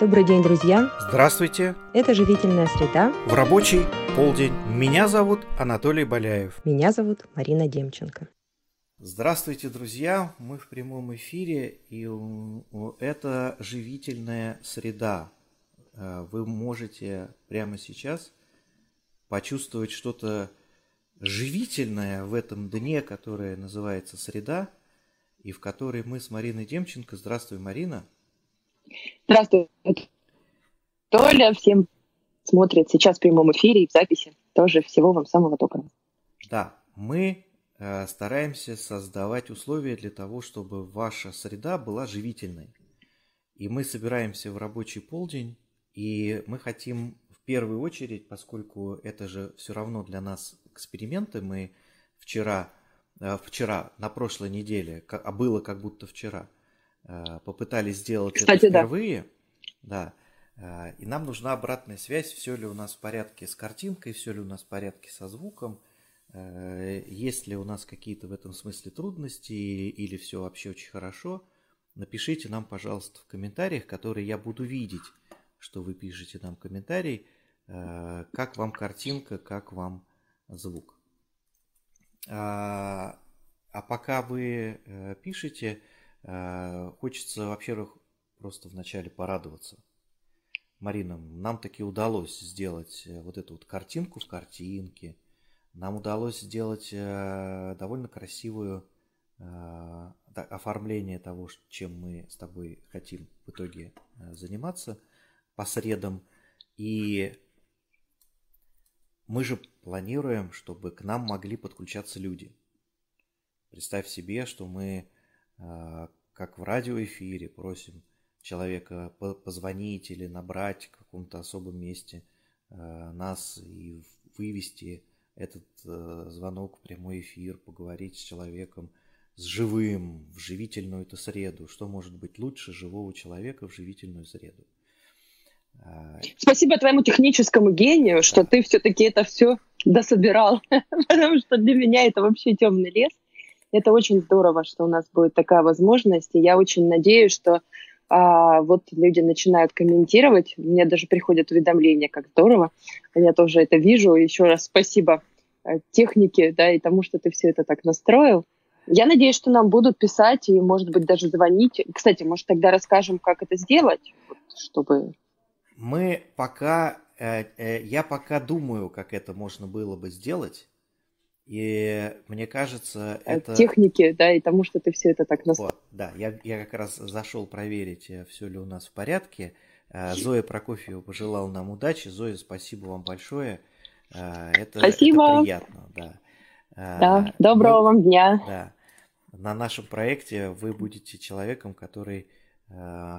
Добрый день, друзья! Здравствуйте! Это «Живительная среда». В рабочий полдень. Меня зовут Анатолий Боляев. Меня зовут Марина Демченко. Здравствуйте, друзья! Мы в прямом эфире, и это «Живительная среда». Э, вы можете прямо сейчас почувствовать что-то живительное в этом дне, которое называется «Среда», и в которой мы с Мариной Демченко. Здравствуй, Марина! Здравствуй, Толя. Всем смотрит сейчас в прямом эфире и в записи. Тоже всего вам самого доброго. Да, мы э, стараемся создавать условия для того, чтобы ваша среда была живительной. И мы собираемся в рабочий полдень, и мы хотим в первую очередь, поскольку это же все равно для нас эксперименты, мы вчера, э, вчера, на прошлой неделе, а было как будто вчера – попытались сделать Кстати, это впервые. Да. да. Э, и нам нужна обратная связь, все ли у нас в порядке с картинкой, все ли у нас в порядке со звуком, э, есть ли у нас какие-то в этом смысле трудности или все вообще очень хорошо. Напишите нам, пожалуйста, в комментариях, которые я буду видеть, что вы пишете нам комментарий, как вам картинка, как вам звук. А, а пока вы пишете, Э, хочется, во-первых, просто вначале порадоваться. Марина, нам таки удалось сделать э, вот эту вот картинку в картинке. Нам удалось сделать э, довольно красивую оформление того, чем мы с тобой хотим в итоге заниматься по средам. И мы же планируем, чтобы к нам могли подключаться люди. Представь себе, что мы как в радиоэфире просим человека позвонить или набрать в каком-то особом месте а, нас и вывести этот а, звонок в прямой эфир, поговорить с человеком, с живым, в живительную эту среду. Что может быть лучше живого человека в живительную среду? Спасибо твоему техническому гению, что ты все-таки это все дособирал, потому что для меня это вообще темный лес. Это очень здорово, что у нас будет такая возможность. И я очень надеюсь, что а, вот люди начинают комментировать. Мне даже приходят уведомления, как здорово. Я тоже это вижу. Еще раз спасибо э, технике, да, и тому, что ты все это так настроил. Я надеюсь, что нам будут писать и, может быть, даже звонить. Кстати, может, тогда расскажем, как это сделать, чтобы... Мы пока... Э, э, я пока думаю, как это можно было бы сделать. И мне кажется, это... Техники, да, и тому, что ты все это так. Вот, да, я, я как раз зашел проверить, э, все ли у нас в порядке. Э, Зоя Прокофьева пожелала нам удачи. Зоя, спасибо вам большое. Э, это, спасибо. это приятно, да. Да, доброго Мы, вам дня. Да. На нашем проекте вы будете человеком, который,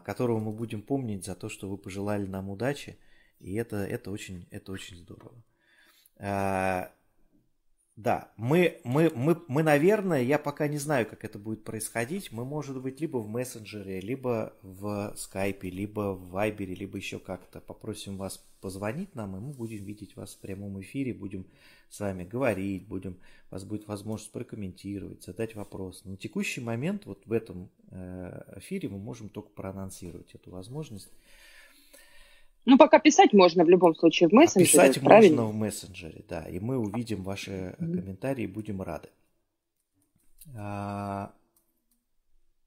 которого мы будем помнить за то, что вы пожелали нам удачи. И это, это, очень, это очень здорово. Да, мы, мы, мы, мы, наверное, я пока не знаю, как это будет происходить. Мы, может быть, либо в мессенджере, либо в скайпе, либо в вайбере, либо еще как-то попросим вас позвонить нам, и мы будем видеть вас в прямом эфире, будем с вами говорить, будем, у вас будет возможность прокомментировать, задать вопрос. На текущий момент, вот в этом э, эфире мы можем только проанонсировать эту возможность. Ну, пока писать можно в любом случае в мессенджере. А писать правильно? можно в мессенджере, да. И мы увидим ваши mm-hmm. комментарии и будем рады. А,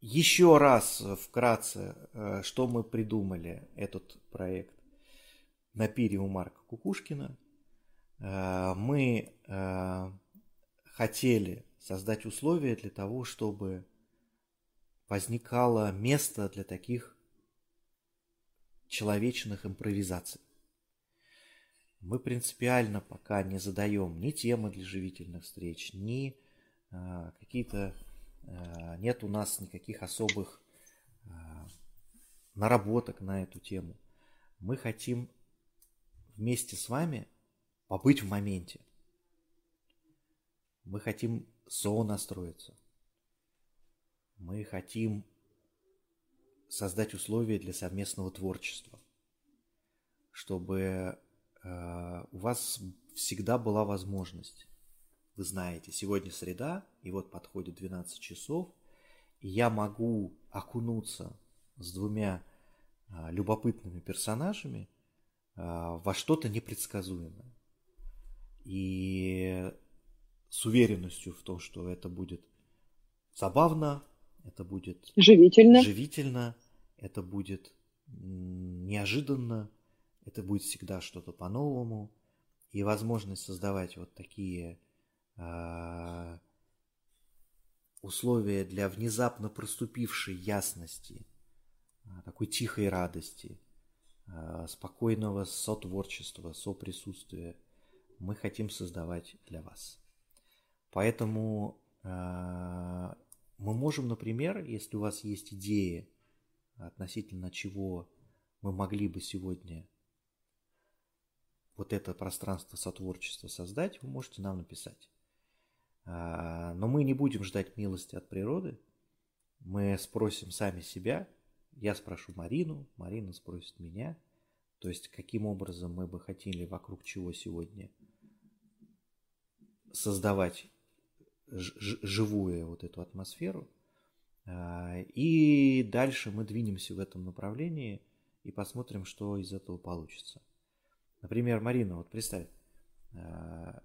еще раз вкратце, э, что мы придумали этот проект на пире у Марка Кукушкина. А, мы а, хотели создать условия для того, чтобы возникало место для таких человечных импровизаций. Мы принципиально пока не задаем ни темы для живительных встреч, ни э, какие-то... Э, нет у нас никаких особых э, наработок на эту тему. Мы хотим вместе с вами побыть в моменте. Мы хотим сонастроиться. Мы хотим создать условия для совместного творчества, чтобы э, у вас всегда была возможность. Вы знаете, сегодня среда, и вот подходит 12 часов, и я могу окунуться с двумя э, любопытными персонажами а, во что-то непредсказуемое. И с уверенностью в том, что это будет забавно, это будет живительно, живительно это будет неожиданно, это будет всегда что-то по-новому. И возможность создавать вот такие э, условия для внезапно проступившей ясности, э, такой тихой радости, э, спокойного сотворчества, соприсутствия мы хотим создавать для вас. Поэтому э, мы можем, например, если у вас есть идеи относительно чего мы могли бы сегодня вот это пространство сотворчества создать, вы можете нам написать. А, но мы не будем ждать милости от природы. Мы спросим сами себя. Я спрошу Марину, Марина спросит меня. То есть, каким образом мы бы хотели, вокруг чего сегодня создавать живую вот эту атмосферу. А, и дальше мы двинемся в этом направлении и посмотрим, что из этого получится. Например, Марина, вот представь, а,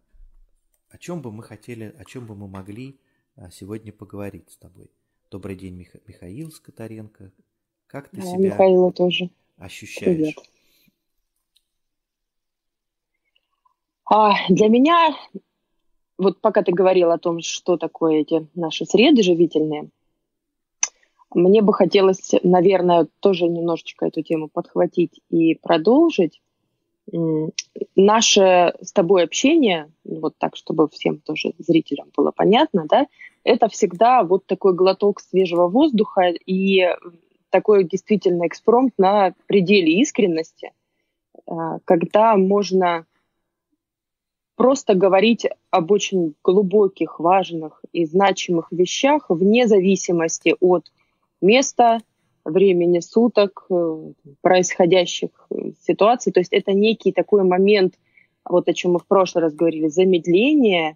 о чем бы мы хотели, о чем бы мы могли а, сегодня поговорить с тобой. Добрый день, Мих... Михаил Скотаренко. Как ты да, себя Михаила тоже. ощущаешь? Привет. А, для меня, вот пока ты говорил о том, что такое эти наши среды живительные, мне бы хотелось, наверное, тоже немножечко эту тему подхватить и продолжить. Наше с тобой общение, вот так, чтобы всем тоже зрителям было понятно, да, это всегда вот такой глоток свежего воздуха и такой действительно экспромт на пределе искренности, а, когда можно просто говорить об очень глубоких, важных и значимых вещах вне зависимости от места, времени суток, э, происходящих э, ситуаций. То есть это некий такой момент, вот о чем мы в прошлый раз говорили, замедления,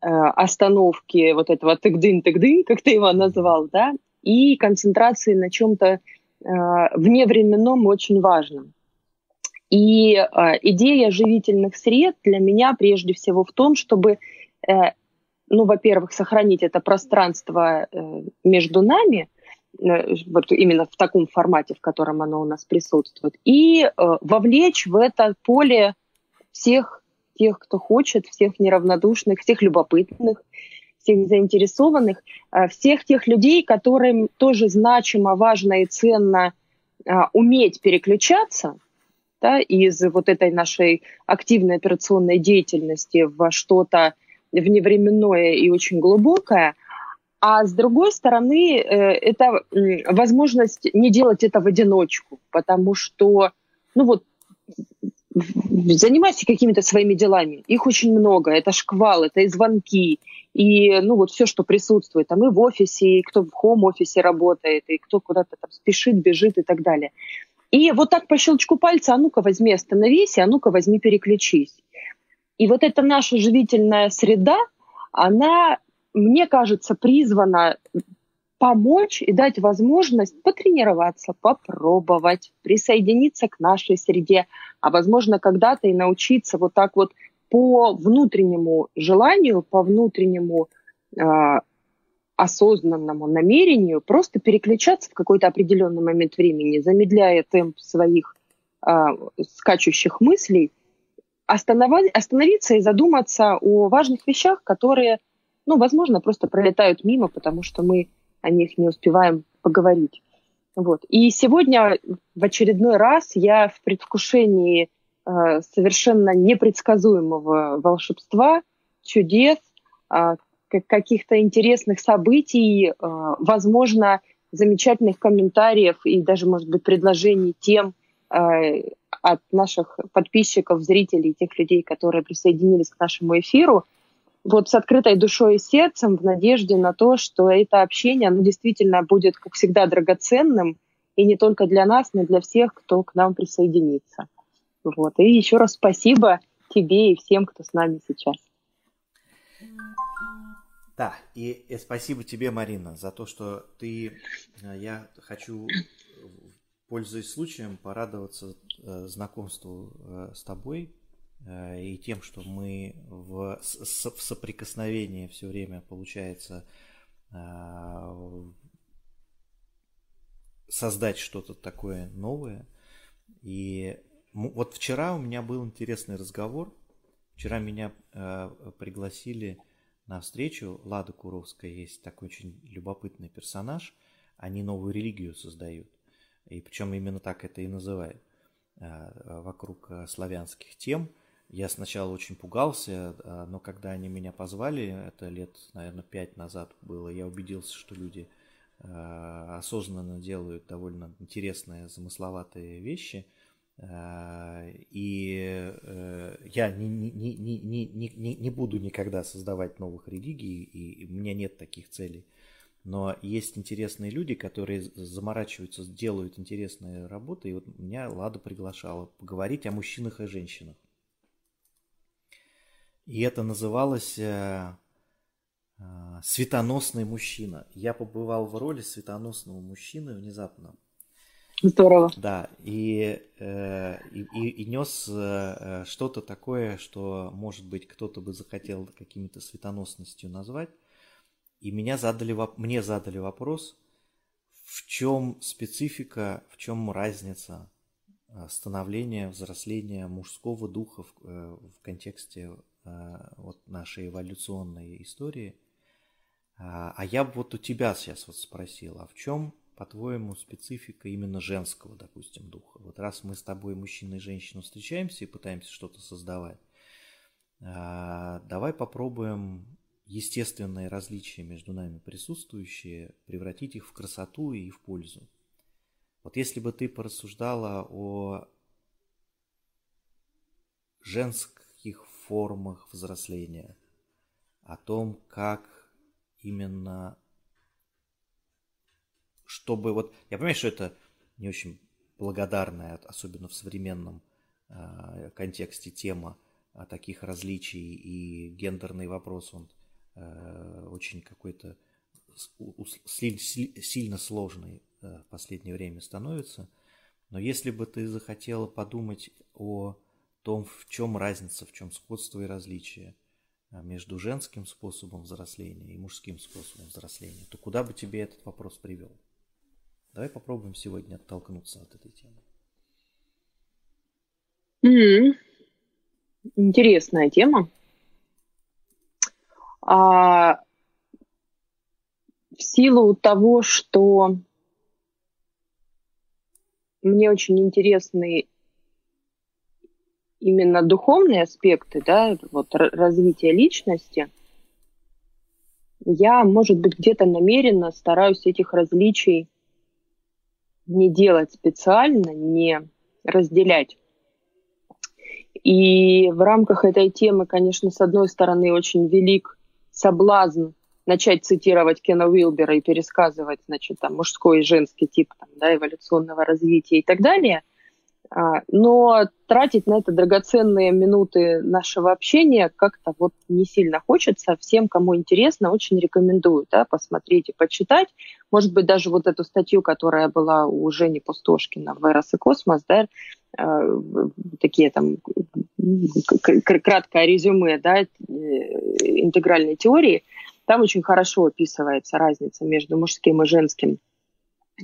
э, остановки вот этого тык-дын-тык-дын, как ты его назвал, да, и концентрации на чем-то вневременном очень важном. И идея живительных сред для меня прежде всего в том, чтобы, ну, во-первых, сохранить это пространство между нами – вот именно в таком формате, в котором оно у нас присутствует, и э, вовлечь в это поле всех тех, кто хочет, всех неравнодушных, всех любопытных, всех заинтересованных, э, всех тех людей, которым тоже значимо, важно и ценно э, уметь переключаться да, из вот этой нашей активной операционной деятельности во что-то вневременное и очень глубокое, а с другой стороны, э, это возможность не делать это в одиночку, потому что, ну вот, занимайся какими-то своими делами. Их очень много. Это шквал, это и звонки, и ну вот все, что присутствует. Там и в офисе, и кто в хом-офисе работает, и кто куда-то там спешит, бежит и так далее. И вот так по щелчку пальца, а ну-ка возьми, остановись, а ну-ка возьми, переключись. И вот эта наша живительная среда, она мне кажется, призвана помочь и дать возможность потренироваться, попробовать, присоединиться к нашей среде, а возможно когда-то и научиться вот так вот по внутреннему желанию, по внутреннему э, осознанному намерению просто переключаться в какой-то определенный момент времени, замедляя темп своих э, скачущих мыслей, остановиться и задуматься о важных вещах, которые ну, возможно, просто пролетают мимо, потому что мы о них не успеваем поговорить. Вот. И сегодня в очередной раз я в предвкушении э, совершенно непредсказуемого волшебства, чудес, э, каких-то интересных событий, э, возможно, замечательных комментариев и даже, может быть, предложений тем э, от наших подписчиков, зрителей, тех людей, которые присоединились к нашему эфиру – вот с открытой душой и сердцем в надежде на то, что это общение, оно действительно будет, как всегда, драгоценным, и не только для нас, но и для всех, кто к нам присоединится. Вот. И еще раз спасибо тебе и всем, кто с нами сейчас. Да, и, и спасибо тебе, Марина, за то, что ты, э, я хочу пользуясь случаем, порадоваться э, знакомству э, с тобой э, и тем, что мы в, в соприкосновении все время, получается, создать что-то такое новое. И вот вчера у меня был интересный разговор. Вчера меня пригласили на встречу. Лада Куровская есть такой очень любопытный персонаж. Они новую религию создают. И причем именно так это и называют э, вокруг э, славянских тем. Я сначала очень пугался, э, но когда они меня позвали, это лет, наверное, пять назад было, я убедился, что люди осознанно делают довольно интересные, замысловатые вещи. И я не, не, не, не, не, не буду никогда создавать новых религий, и у меня нет таких целей. Но есть интересные люди, которые заморачиваются, делают интересные работы. И вот меня Лада приглашала поговорить о мужчинах и женщинах. И это называлось э, э, «Светоносный мужчина». Я побывал в роли светоносного мужчины внезапно. Здорово. Да, и, э, и, и, и нес что-то такое, что, может быть, кто-то бы захотел какими-то светоносностью назвать. И меня задали, мне задали вопрос, в чем специфика, в чем разница становления, взросления мужского духа в, в контексте вот нашей эволюционной истории. А, а я вот у тебя сейчас вот спросил, а в чем, по-твоему, специфика именно женского, допустим, духа? Вот раз мы с тобой, мужчина и женщина, встречаемся и пытаемся что-то создавать, а, давай попробуем естественные различия между нами присутствующие, превратить их в красоту и в пользу. Вот если бы ты порассуждала о женских формах взросления, о том, как именно, чтобы вот, я понимаю, что это не очень благодарная, особенно в современном э, контексте тема о таких различий и гендерный вопрос, он Э, очень какой-то сильно сложный э, в последнее время становится. Но если бы ты захотела подумать о том, в чем разница, в чем сходство и различие э, между женским способом взросления и мужским способом взросления, то куда бы тебе этот вопрос привел? Давай попробуем сегодня оттолкнуться от этой темы. Mm-hmm. Интересная тема. А в силу того, что мне очень интересны именно духовные аспекты, да, вот развития личности, я, может быть, где-то намеренно стараюсь этих различий не делать специально, не разделять. И в рамках этой темы, конечно, с одной стороны, очень велик соблазн начать цитировать Кена Уилбера и пересказывать, значит, там, мужской и женский тип там, да, эволюционного развития и так далее. А, но тратить на это драгоценные минуты нашего общения как-то вот не сильно хочется. Всем, кому интересно, очень рекомендую да, посмотреть и почитать. Может быть, даже вот эту статью, которая была у Жени Пустошкина в «Эрос и космос», да, а, такие там краткое резюме да, э, интегральной теории, там очень хорошо описывается разница между мужским и женским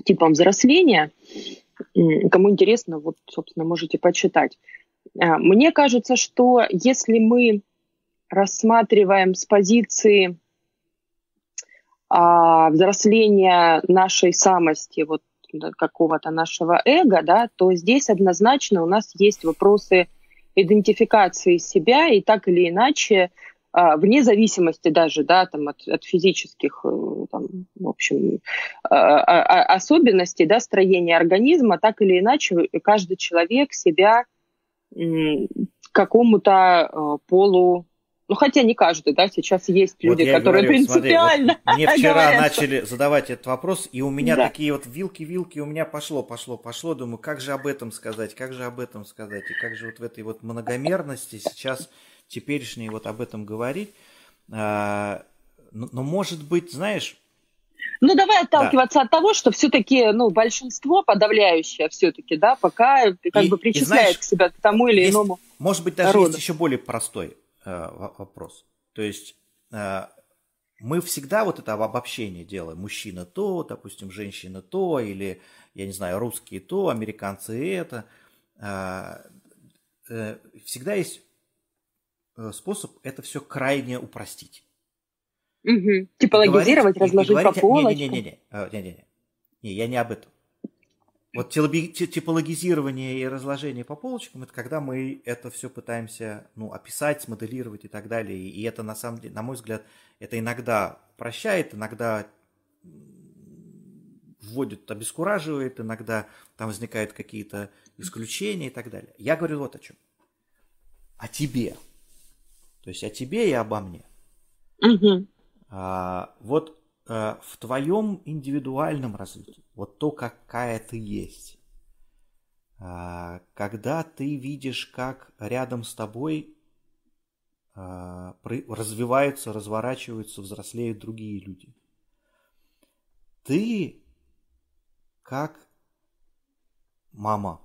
типом взросления. Кому интересно, вот, собственно, можете почитать. А, мне кажется, что если мы рассматриваем с позиции а, взросления нашей самости, вот какого-то нашего эго, да, то здесь однозначно у нас есть вопросы идентификации себя и так или иначе вне зависимости даже да, там, от, от физических э, там, в общем, а, а, особенностей да, строения организма, так или иначе каждый человек себя какому-то э, полу ну, хотя не каждый, да, сейчас есть люди, вот которые говорю, принципиально смотри, вот Мне вчера говорят, начали задавать этот вопрос, и у меня да. такие вот вилки-вилки, у меня пошло, пошло, пошло. Думаю, как же об этом сказать, как же об этом сказать, и как же вот в этой вот многомерности сейчас теперешней вот об этом говорить. А, но, но может быть, знаешь... Ну, давай отталкиваться да. от того, что все-таки, ну, большинство подавляющее все-таки, да, пока как и, бы причисляет знаешь, к себя к тому или есть, иному Может быть, даже роду. есть еще более простой э, вопрос. То есть э, мы всегда вот это обобщение делаем. Мужчина то, допустим, женщина то, или, я не знаю, русские то, американцы это. Э, э, всегда есть способ это все крайне упростить. Угу. Типологизировать, говорить, разложить говорить, по полочкам. Не-не-не, не, не, я не об этом. Вот типологизирование и разложение по полочкам, это когда мы это все пытаемся ну, описать, смоделировать и так далее. И это, на самом деле, на мой взгляд, это иногда прощает, иногда вводит, обескураживает, иногда там возникают какие-то исключения и так далее. Я говорю вот о чем. О тебе. То есть о тебе и обо мне. Угу. А, вот а, в твоем индивидуальном развитии, вот то, какая ты есть, а, когда ты видишь, как рядом с тобой а, развиваются, разворачиваются, взрослеют другие люди, ты как мама,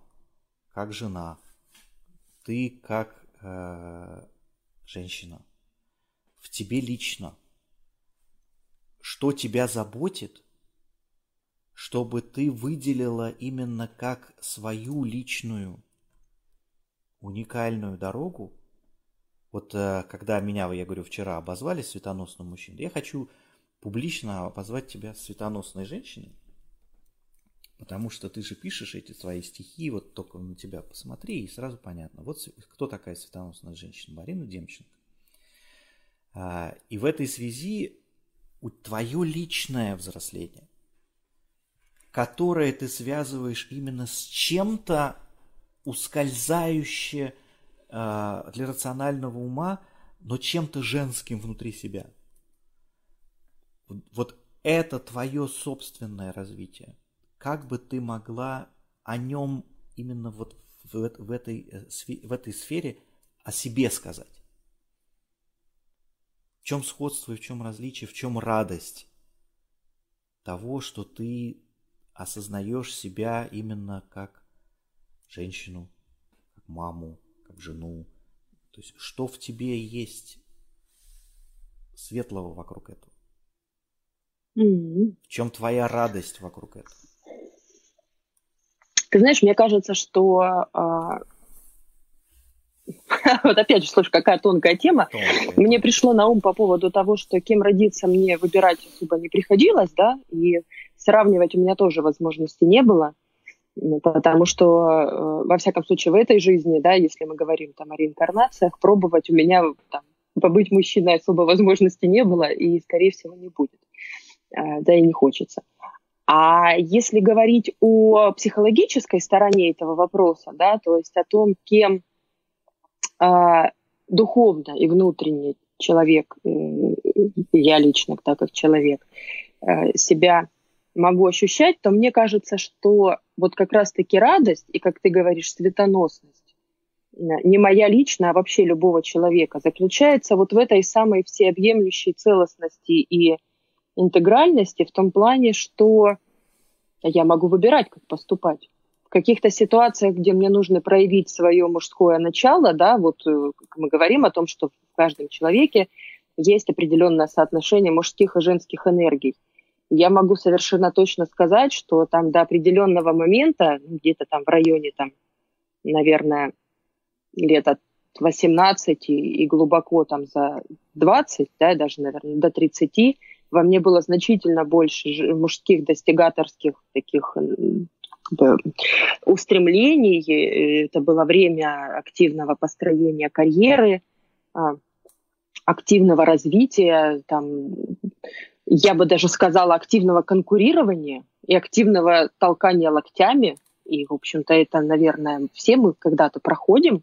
как жена, ты как э, женщина, в тебе лично – что тебя заботит, чтобы ты выделила именно как свою личную уникальную дорогу. Вот э, когда меня, я говорю, вчера обозвали светоносным мужчиной, я хочу публично обозвать тебя светоносной женщиной, потому что ты же пишешь эти свои стихи, вот только на тебя посмотри, и сразу понятно. Вот кто такая светоносная женщина? Марина Демченко. А, и в этой связи твое личное взросление, которое ты связываешь именно с чем-то ускользающе э, для рационального ума, но чем-то женским внутри себя. Вот это твое собственное развитие. Как бы ты могла о нем именно вот в, в, этой, э, в этой сфере о себе сказать? В чем сходство и в чем различие, в чем радость того, что ты осознаешь себя именно как женщину, как маму, как жену. То есть, что в тебе есть светлого вокруг этого? Mm-hmm. В чем твоя радость вокруг этого? Ты знаешь, мне кажется, что а, вот опять же, слушай, какая тонкая тема. Тонкая. Мне пришло на ум по поводу того, что кем родиться мне выбирать особо не приходилось, да, и сравнивать у меня тоже возможности не было, потому что, э, во всяком случае, в этой жизни, да, если мы говорим там о реинкарнациях, пробовать у меня там, побыть мужчиной особо возможности не было и, скорее всего, не будет. Э, да и не хочется. А если говорить о психологической стороне этого вопроса, да, то есть о том, кем а, духовно и внутренне человек, э, я лично, так как человек, э, себя могу ощущать, то мне кажется, что вот как раз-таки радость и, как ты говоришь, светоносность, э, не моя личная, а вообще любого человека, заключается вот в этой самой всеобъемлющей целостности и интегральности в том плане, что я могу выбирать, как поступать каких-то ситуациях, где мне нужно проявить свое мужское начало, да, вот э, мы говорим о том, что в каждом человеке есть определенное соотношение мужских и женских энергий. Я могу совершенно точно сказать, что там до определенного момента, ну, где-то там в районе, там, наверное, лет от 18 и глубоко там за 20, да, даже, наверное, до 30, во мне было значительно больше мужских достигаторских таких устремлений. Это было время активного построения карьеры, а, активного развития, там, я бы даже сказала, активного конкурирования и активного толкания локтями. И, в общем-то, это, наверное, все мы когда-то проходим.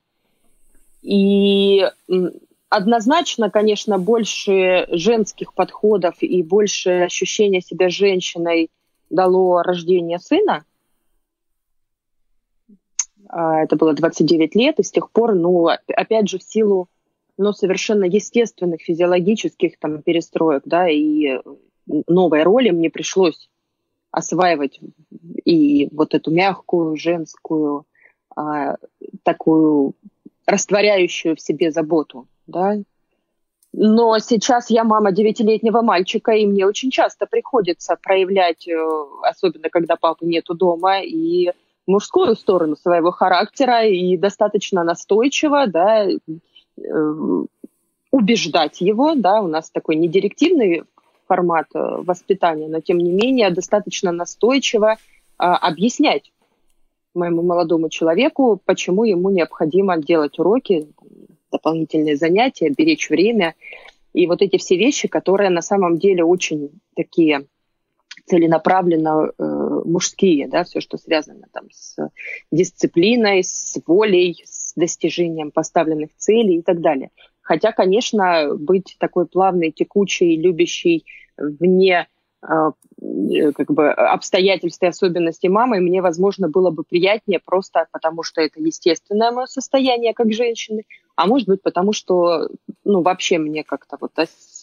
И однозначно, конечно, больше женских подходов и больше ощущения себя женщиной дало рождение сына, а, это было 29 лет, и с тех пор, ну, опять же, в силу ну, совершенно естественных физиологических там перестроек, да, и новой роли мне пришлось осваивать и вот эту мягкую, женскую, а, такую растворяющую в себе заботу, да. Но сейчас я мама девятилетнего мальчика, и мне очень часто приходится проявлять, э, особенно когда папы нету дома, и мужскую сторону своего характера, и достаточно настойчиво, да, э, убеждать его, да, у нас такой недирективный формат э, воспитания, но тем не менее достаточно настойчиво а, объяснять моему молодому человеку, почему ему необходимо делать уроки, дополнительные занятия, беречь время. И вот эти все вещи, которые на самом деле очень такие целенаправленно э, мужские, да, все, что связано там с дисциплиной, с волей, с достижением поставленных целей и так далее. Хотя, конечно, быть такой плавной, текучей, любящей вне как бы обстоятельств и особенностей мамы, мне, возможно, было бы приятнее просто потому, что это естественное мое состояние как женщины, а может быть, потому что, ну, вообще мне как-то вот,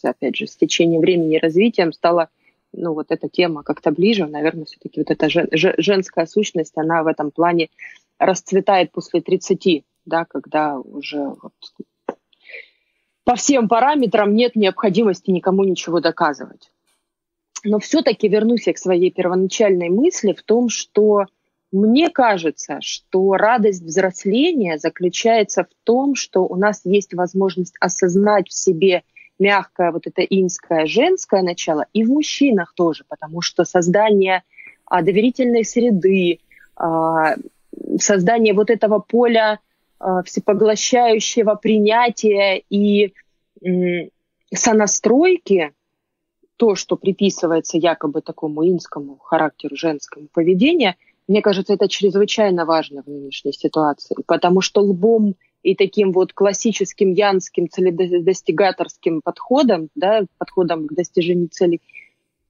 опять же, с течением времени и развитием стала, ну, вот эта тема как-то ближе, наверное, все-таки вот эта жен, женская сущность, она в этом плане расцветает после 30, да, когда уже вот по всем параметрам нет необходимости никому ничего доказывать. Но все-таки вернусь я к своей первоначальной мысли в том, что мне кажется, что радость взросления заключается в том, что у нас есть возможность осознать в себе мягкое вот это инское женское начало и в мужчинах тоже, потому что создание а, доверительной среды, а, создание вот этого поля а, всепоглощающего принятия и м, сонастройки то, что приписывается якобы такому инскому характеру женскому поведения, мне кажется, это чрезвычайно важно в нынешней ситуации, потому что лбом и таким вот классическим янским целедостигаторским подходом, да, подходом к достижению целей,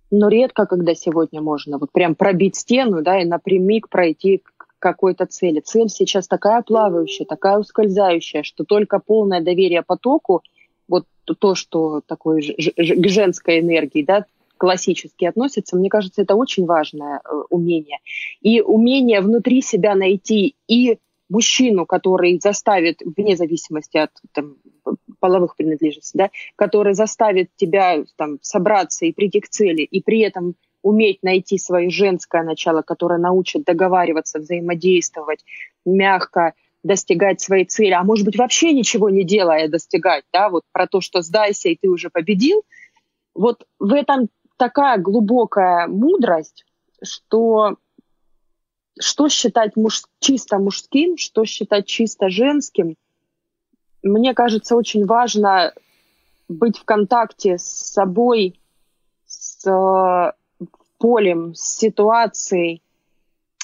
но редко, когда сегодня можно вот прям пробить стену, да, и напрямик пройти к какой-то цели. Цель сейчас такая плавающая, такая ускользающая, что только полное доверие потоку – вот то, что такой к женской энергии, да, классически относится, мне кажется, это очень важное э, умение. И умение внутри себя найти и мужчину, который заставит, вне зависимости от там, половых принадлежностей, да, который заставит тебя там, собраться и прийти к цели, и при этом уметь найти свое женское начало, которое научит договариваться, взаимодействовать мягко, достигать своей цели, а может быть вообще ничего не делая достигать, да, вот про то, что сдайся и ты уже победил, вот в этом такая глубокая мудрость, что что считать муж, чисто мужским, что считать чисто женским, мне кажется, очень важно быть в контакте с собой, с э, полем, с ситуацией,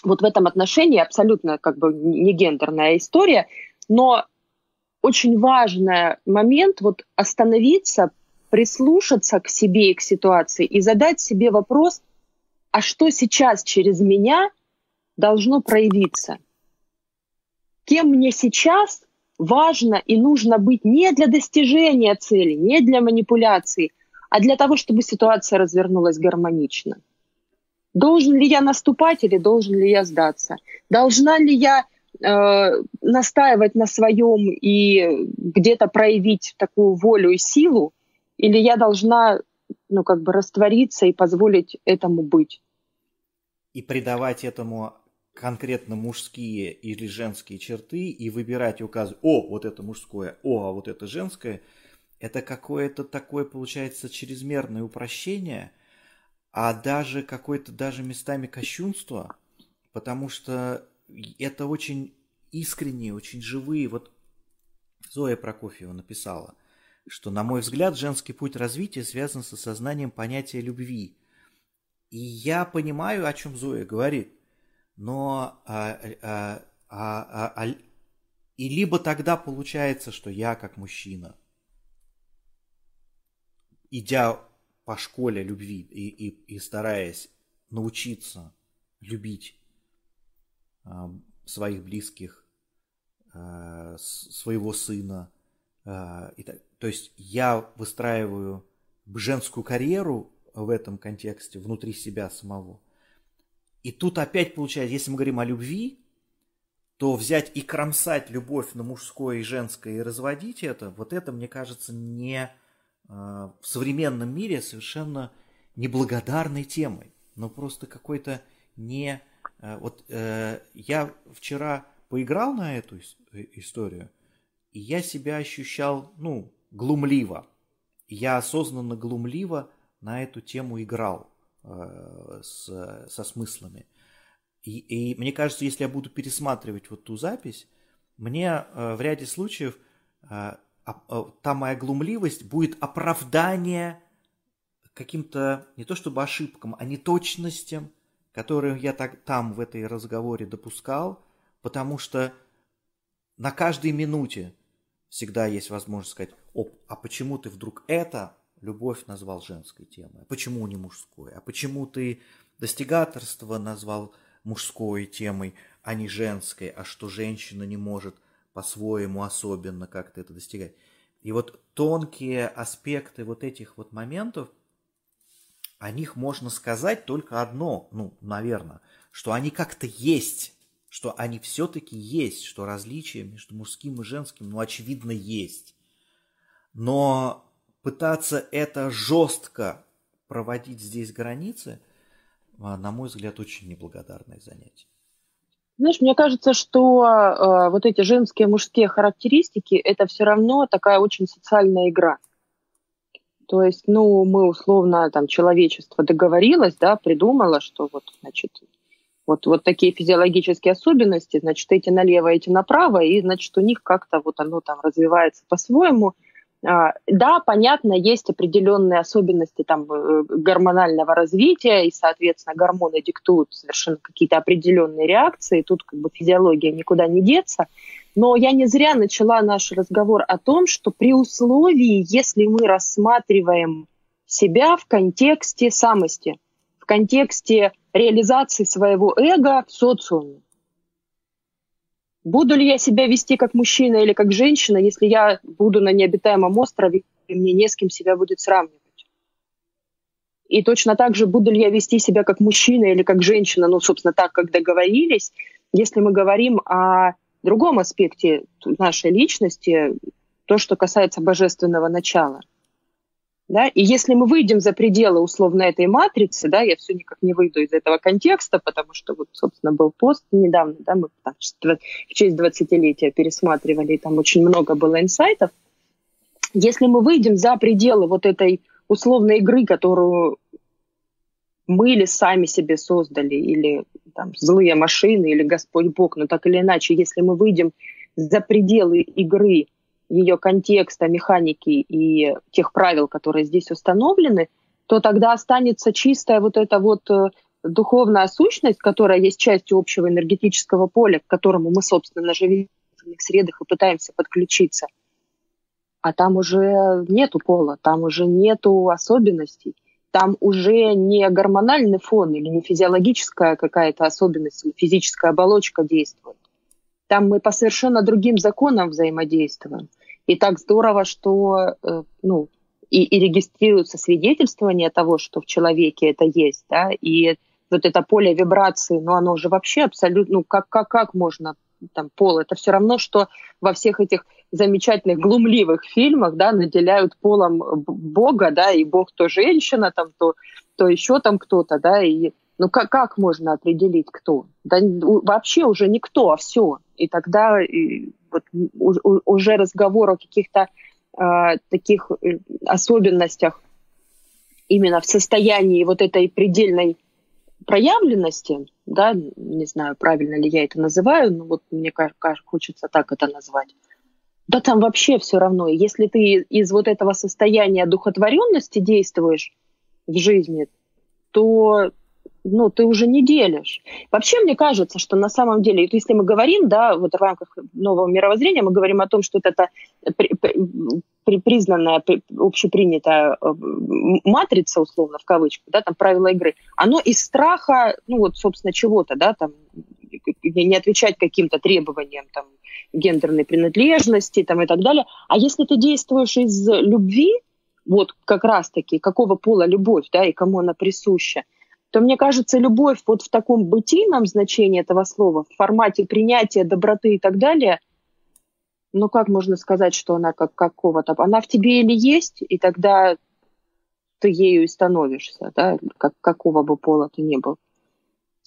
вот в этом отношении абсолютно как бы не гендерная история, но очень важный момент вот остановиться, прислушаться к себе и к ситуации и задать себе вопрос, а что сейчас через меня должно проявиться? Кем мне сейчас важно и нужно быть не для достижения цели, не для манипуляции, а для того, чтобы ситуация развернулась гармонично. Должен ли я наступать или должен ли я сдаться? Должна ли я э, настаивать на своем и где-то проявить такую волю и силу? Или я должна ну, как бы раствориться и позволить этому быть? И придавать этому конкретно мужские или женские черты и выбирать и указывать, о, вот это мужское, о, а вот это женское, это какое-то такое, получается, чрезмерное упрощение – а даже какое-то даже местами кощунство, потому что это очень искренние, очень живые. Вот Зоя Прокофьева написала, что, на мой взгляд, женский путь развития связан с осознанием понятия любви. И я понимаю, о чем Зоя говорит, но а, а, а, а, а, и либо тогда получается, что я как мужчина, идя по школе любви и, и, и стараясь научиться любить э, своих близких, э, своего сына. Э, и так, то есть я выстраиваю женскую карьеру в этом контексте, внутри себя самого. И тут опять получается, если мы говорим о любви, то взять и кромсать любовь на мужское и женское и разводить это, вот это, мне кажется, не в современном мире совершенно неблагодарной темой, но просто какой-то не... Вот э, я вчера поиграл на эту историю, и я себя ощущал, ну, глумливо. Я осознанно глумливо на эту тему играл э, с, со смыслами. И, и мне кажется, если я буду пересматривать вот ту запись, мне э, в ряде случаев э, э, та моя глумливость будет оправдание каким-то не то чтобы ошибкам, а неточностям, которые я так, там в этой разговоре допускал, потому что на каждой минуте всегда есть возможность сказать, О, а почему ты вдруг это? Любовь назвал женской темой, а почему не мужской, а почему ты достигаторство назвал мужской темой, а не женской, а что женщина не может по-своему особенно как-то это достигать. И вот тонкие аспекты вот этих вот моментов, о них можно сказать только одно, ну, наверное, что они как-то есть, что они все-таки есть, что различия между мужским и женским, ну, очевидно, есть. Но пытаться это жестко проводить здесь границы, а, на мой взгляд, очень неблагодарное занятие. Знаешь, мне кажется, что э, вот эти женские мужские характеристики это все равно такая очень социальная игра. То есть, ну, мы условно, там, человечество договорилось, да, придумало, что вот, значит, вот, вот такие физиологические особенности, значит, эти налево, эти направо, и, значит, у них как-то вот оно там развивается по-своему. А, да, понятно, есть определенные особенности там э, гормонального развития, и, соответственно, гормоны диктуют совершенно какие-то определенные реакции, тут как бы физиология никуда не деться. Но я не зря начала наш разговор о том, что при условии, если мы рассматриваем себя в контексте самости, в контексте реализации своего эго в социуме. Буду ли я себя вести как мужчина или как женщина, если я буду на необитаемом острове, и мне не с кем себя будет сравнивать? И точно так же, буду ли я вести себя как мужчина или как женщина, ну, собственно, так, как договорились, если мы говорим о другом аспекте нашей личности, то, что касается божественного начала – да? И если мы выйдем за пределы условно этой матрицы, да, я все никак не выйду из этого контекста, потому что вот, собственно, был пост недавно, да, мы там, в честь 20-летия пересматривали, и там очень много было инсайтов. Если мы выйдем за пределы вот этой условной игры, которую мы или сами себе создали, или там, злые машины, или Господь Бог, но так или иначе, если мы выйдем за пределы игры ее контекста, механики и тех правил, которые здесь установлены, то тогда останется чистая вот эта вот э, духовная сущность, которая есть частью общего энергетического поля, к которому мы, собственно, живем в средах и пытаемся подключиться. А там уже нету пола, там уже нету особенностей, там уже не гормональный фон или не физиологическая какая-то особенность или физическая оболочка действует. Там мы по совершенно другим законам взаимодействуем. И так здорово, что э, ну, и, и регистрируется свидетельствование того, что в человеке это есть, да, и вот это поле вибрации, ну, оно уже вообще абсолютно, ну, как, как, как можно там пол, это все равно, что во всех этих замечательных глумливых фильмах, да, наделяют полом Бога, да, и Бог то женщина, там, то, то еще там кто-то, да, и ну как, как можно определить, кто? Да вообще уже никто, а все. И тогда и, вот, у, уже разговор о каких-то э, таких особенностях именно в состоянии вот этой предельной проявленности, да, не знаю, правильно ли я это называю, но вот мне кажется, хочется так это назвать. Да там вообще все равно. Если ты из вот этого состояния духотворенности действуешь в жизни, то ну, ты уже не делишь. Вообще, мне кажется, что на самом деле, если мы говорим, да, вот в рамках нового мировоззрения, мы говорим о том, что вот это при, при, признанная, при, общепринятая э, матрица, условно, в кавычках, да, там правила игры, оно из страха, ну, вот, собственно, чего-то, да, там, не отвечать каким-то требованиям, там, гендерной принадлежности, там, и так далее. А если ты действуешь из любви, вот как раз-таки, какого пола любовь, да, и кому она присуща, то мне кажется, любовь вот в таком бытийном значении этого слова, в формате принятия, доброты и так далее, ну как можно сказать, что она как какого-то, она в тебе или есть, и тогда ты ею и становишься, да, как, какого бы пола ты ни был.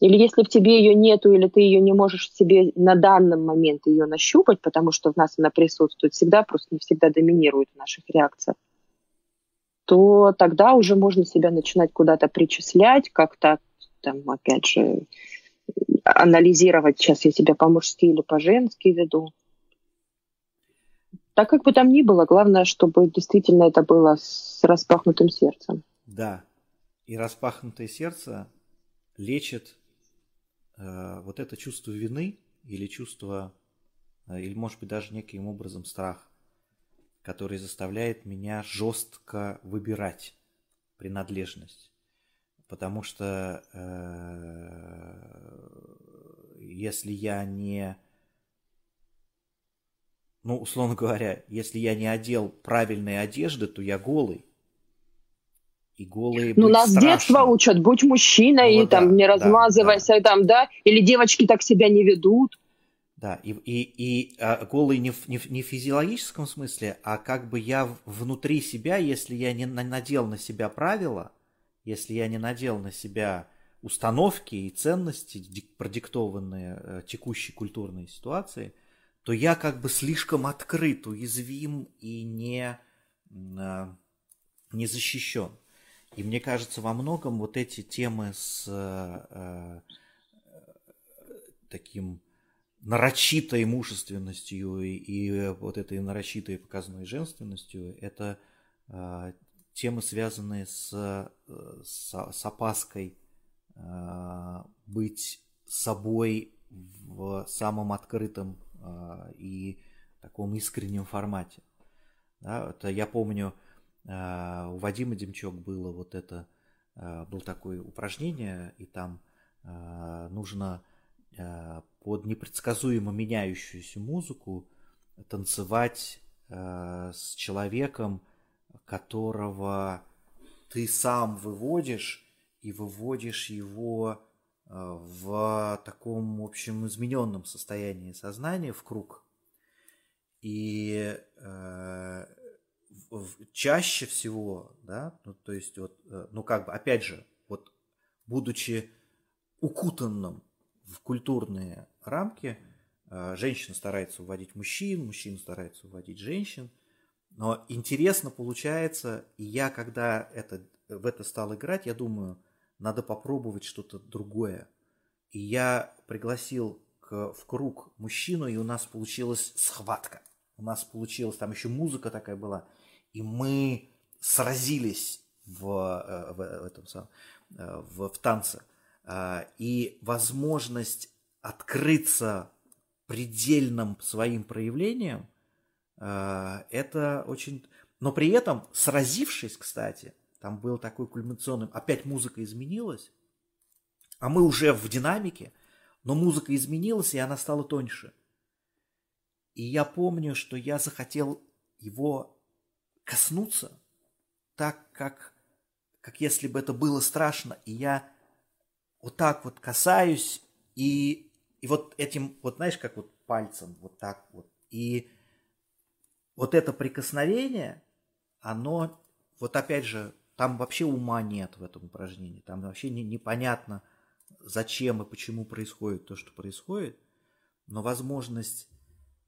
Или если в тебе ее нету, или ты ее не можешь в себе на данный момент ее нащупать, потому что в нас она присутствует всегда, просто не всегда доминирует в наших реакциях, то тогда уже можно себя начинать куда-то причислять, как-то там, опять же, анализировать, сейчас я себя по-мужски или по-женски веду. Так как бы там ни было, главное, чтобы действительно это было с распахнутым сердцем. Да, и распахнутое сердце лечит э, вот это чувство вины или чувство, э, или может быть даже неким образом страх который заставляет меня жестко выбирать принадлежность. Потому что э, если я не, ну, условно говоря, если я не одел правильные одежды, то я голый. И голые Ну, нас страшно. с детства учат, будь мужчиной, ну, и да, там не размазывайся, да, да. там, да, или девочки так себя не ведут. Да, и, и, и а, голый не в, не, в, не в физиологическом смысле, а как бы я внутри себя, если я не надел на себя правила, если я не надел на себя установки и ценности, продиктованные э, текущей культурной ситуацией, то я как бы слишком открыт, уязвим и не, э, не защищен. И мне кажется, во многом вот эти темы с э, таким нарочитой мужественностью и, и вот этой нарочитой показной женственностью, это э, темы, связанные с, с, с опаской э, быть собой в самом открытом э, и таком искреннем формате. Да, это я помню, э, у Вадима Демчок было вот это, э, было такое упражнение, и там э, нужно Э, под непредсказуемо меняющуюся музыку танцевать э, с человеком, которого ты сам выводишь и выводишь его э, в таком, в общем, измененном состоянии сознания в круг. И э, чаще всего, да, ну, то есть вот, ну как бы, опять же, вот будучи укутанным в культурные рамки э, женщина старается уводить мужчин, мужчина старается уводить женщин. Но интересно получается, и я, когда это, в это стал играть, я думаю, надо попробовать что-то другое. И я пригласил к, в круг мужчину, и у нас получилась схватка. У нас получилась, там еще музыка такая была, и мы сразились в, э, в, в этом самом, э, в, в танце. А, и возможность открыться предельным своим проявлением, а, это очень... Но при этом, сразившись, кстати, там был такой кульминационный... Опять музыка изменилась, а мы уже в динамике, но музыка изменилась, и она стала тоньше. И я помню, что я захотел его коснуться так, как, как если бы это было страшно, и я вот так вот касаюсь, и, и вот этим, вот знаешь, как вот пальцем, вот так вот. И вот это прикосновение, оно, вот опять же, там вообще ума нет в этом упражнении, там вообще не, непонятно, зачем и почему происходит то, что происходит, но возможность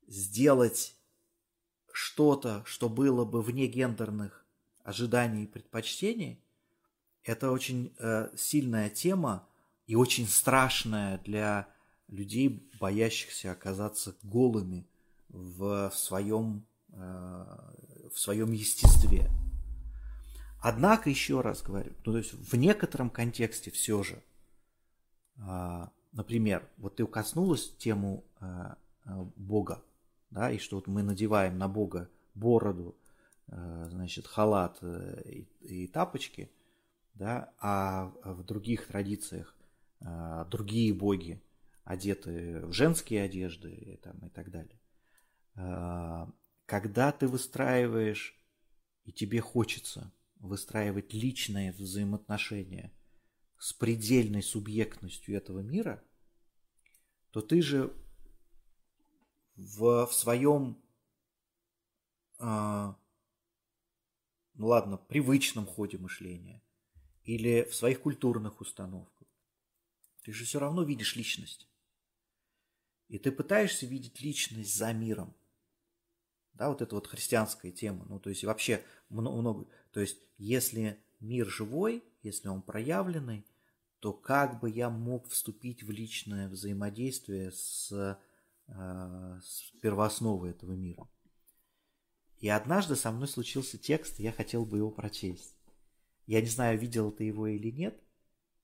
сделать что-то, что было бы вне гендерных ожиданий и предпочтений, это очень э, сильная тема, и очень страшная для людей, боящихся оказаться голыми в своем, э, в своем естестве. Однако, еще раз говорю, ну, то есть в некотором контексте все же, а, например, вот ты коснулась тему э, э, Бога, да, и что вот мы надеваем на Бога бороду, значит, халат и, и тапочки, да, а в других традициях другие боги, одеты в женские одежды и, там, и так далее. А, когда ты выстраиваешь и тебе хочется выстраивать личные взаимоотношения с предельной субъектностью этого мира, то ты же в, в своем, э, ну ладно, привычном ходе мышления или в своих культурных установках, ты же все равно видишь личность. И ты пытаешься видеть личность за миром. Да, вот это вот христианская тема. Ну, то есть вообще много. То есть если мир живой, если он проявленный, то как бы я мог вступить в личное взаимодействие с, э, с первоосновой этого мира. И однажды со мной случился текст, я хотел бы его прочесть. Я не знаю, видел ты его или нет.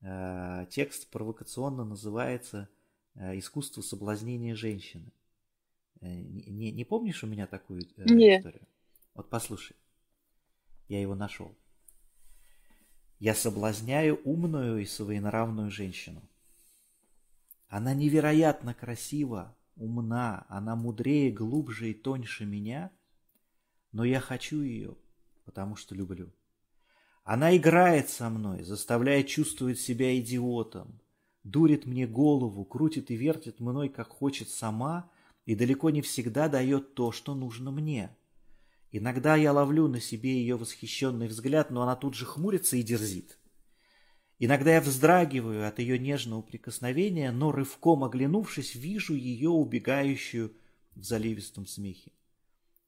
Э, текст провокационно называется э, «Искусство соблазнения женщины». Не, не помнишь у меня такую Нет. историю? Вот послушай. Я его нашел. Я соблазняю умную и своенравную женщину. Она невероятно красива, умна, она мудрее, глубже и тоньше меня, но я хочу ее, потому что люблю. Она играет со мной, заставляя чувствовать себя идиотом, дурит мне голову, крутит и вертит мной, как хочет сама, и далеко не всегда дает то, что нужно мне. Иногда я ловлю на себе ее восхищенный взгляд, но она тут же хмурится и дерзит. Иногда я вздрагиваю от ее нежного прикосновения, но рывком оглянувшись, вижу ее убегающую в заливистом смехе.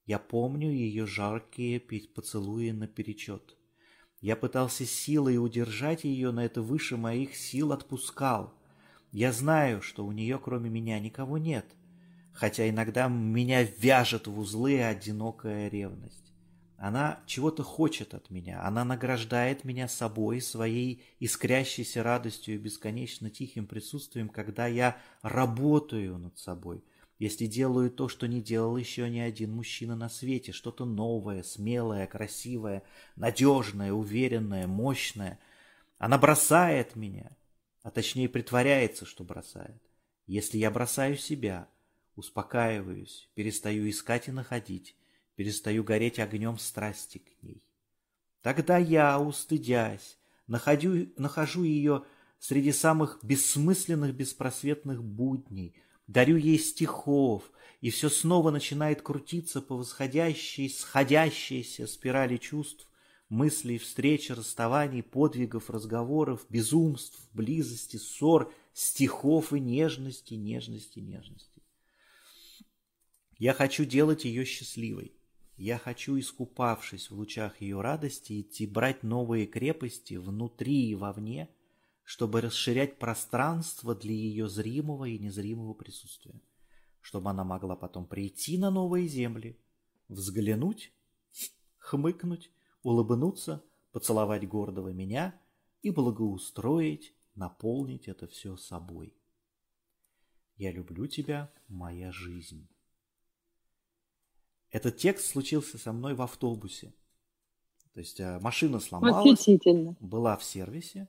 Я помню ее жаркие поцелуи наперечет. Я пытался силой удержать ее, но это выше моих сил отпускал. Я знаю, что у нее кроме меня никого нет — хотя иногда меня вяжет в узлы одинокая ревность. Она чего-то хочет от меня, она награждает меня собой, своей искрящейся радостью и бесконечно тихим присутствием, когда я работаю над собой, если делаю то, что не делал еще ни один мужчина на свете, что-то новое, смелое, красивое, надежное, уверенное, мощное. Она бросает меня, а точнее притворяется, что бросает. Если я бросаю себя – Успокаиваюсь, перестаю искать и находить, перестаю гореть огнем страсти к ней. Тогда я, устыдясь, находю, нахожу ее среди самых бессмысленных, беспросветных будней, дарю ей стихов, и все снова начинает крутиться по восходящей, сходящейся спирали чувств, мыслей, встреч, расставаний, подвигов, разговоров, безумств, близости, ссор, стихов и нежности, нежности, нежности. Я хочу делать ее счастливой. Я хочу, искупавшись в лучах ее радости, идти брать новые крепости внутри и вовне, чтобы расширять пространство для ее зримого и незримого присутствия, чтобы она могла потом прийти на новые земли, взглянуть, хмыкнуть, улыбнуться, поцеловать гордого меня и благоустроить, наполнить это все собой. Я люблю тебя, моя жизнь. Этот текст случился со мной в автобусе. То есть э, машина сломалась, была в сервисе,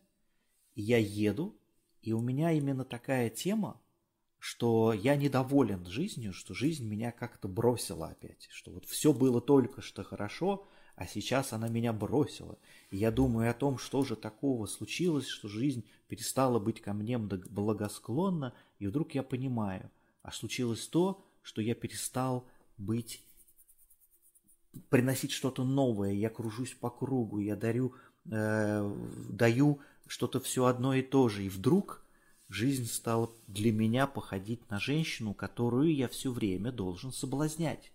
я еду, и у меня именно такая тема, что я недоволен жизнью, что жизнь меня как-то бросила опять, что вот все было только что хорошо, а сейчас она меня бросила. И я думаю о том, что же такого случилось, что жизнь перестала быть ко мне благосклонна, и вдруг я понимаю, а случилось то, что я перестал быть приносить что-то новое, я кружусь по кругу, я дарю, э, даю что-то все одно и то же. И вдруг жизнь стала для меня походить на женщину, которую я все время должен соблазнять.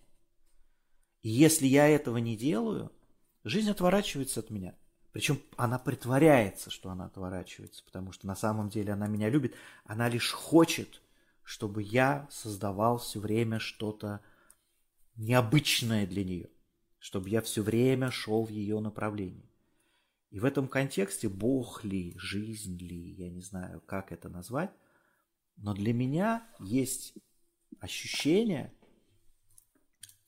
И если я этого не делаю, жизнь отворачивается от меня. Причем она притворяется, что она отворачивается, потому что на самом деле она меня любит. Она лишь хочет, чтобы я создавал все время что-то необычное для нее чтобы я все время шел в ее направлении. И в этом контексте Бог ли, жизнь ли, я не знаю, как это назвать, но для меня есть ощущение,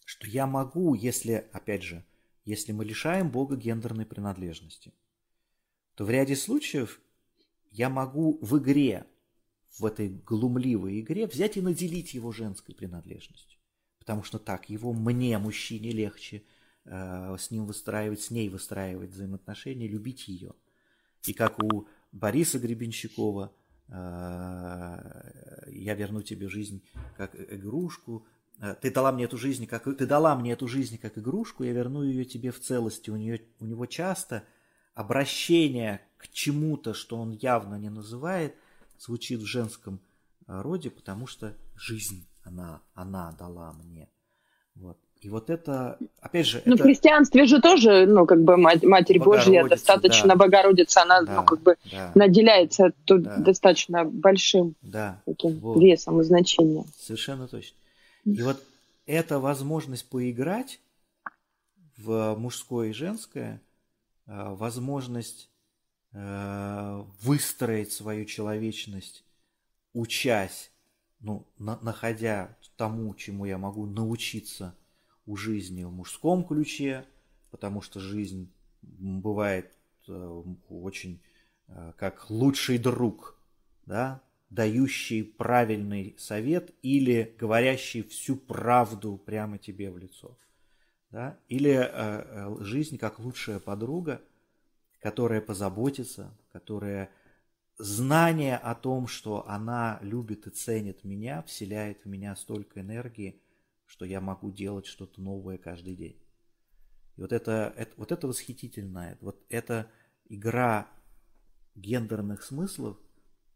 что я могу, если, опять же, если мы лишаем Бога гендерной принадлежности, то в ряде случаев я могу в игре, в этой глумливой игре, взять и наделить его женской принадлежностью. Потому что так его мне, мужчине, легче – с ним выстраивать, с ней выстраивать взаимоотношения, любить ее. И как у Бориса Гребенщикова, э, я верну тебе жизнь как игрушку, э, ты дала мне эту жизнь как ты дала мне эту жизнь как игрушку, я верну ее тебе в целости. У нее у него часто обращение к чему-то, что он явно не называет, звучит в женском роде, потому что жизнь она она дала мне. Вот. И вот это, опять же... Ну, это... в христианстве же тоже, ну, как бы Мать, Матерь Божья достаточно, да. Богородица, она, да, ну, как бы да. наделяется тут да. достаточно большим да. таким вот. весом и значением. Совершенно точно. И вот эта возможность поиграть в мужское и женское, э, возможность э, выстроить свою человечность, учась, ну, находя тому, чему я могу научиться – у жизни в мужском ключе, потому что жизнь бывает э, очень э, как лучший друг, да, дающий правильный совет или говорящий всю правду прямо тебе в лицо. Да? Или э, э жизнь как лучшая подруга, которая позаботится, которая знание о том, что она любит и ценит меня, вселяет в меня столько энергии, что я могу делать что-то новое каждый день. И вот это, это, вот это восхитительно. Вот эта игра гендерных смыслов,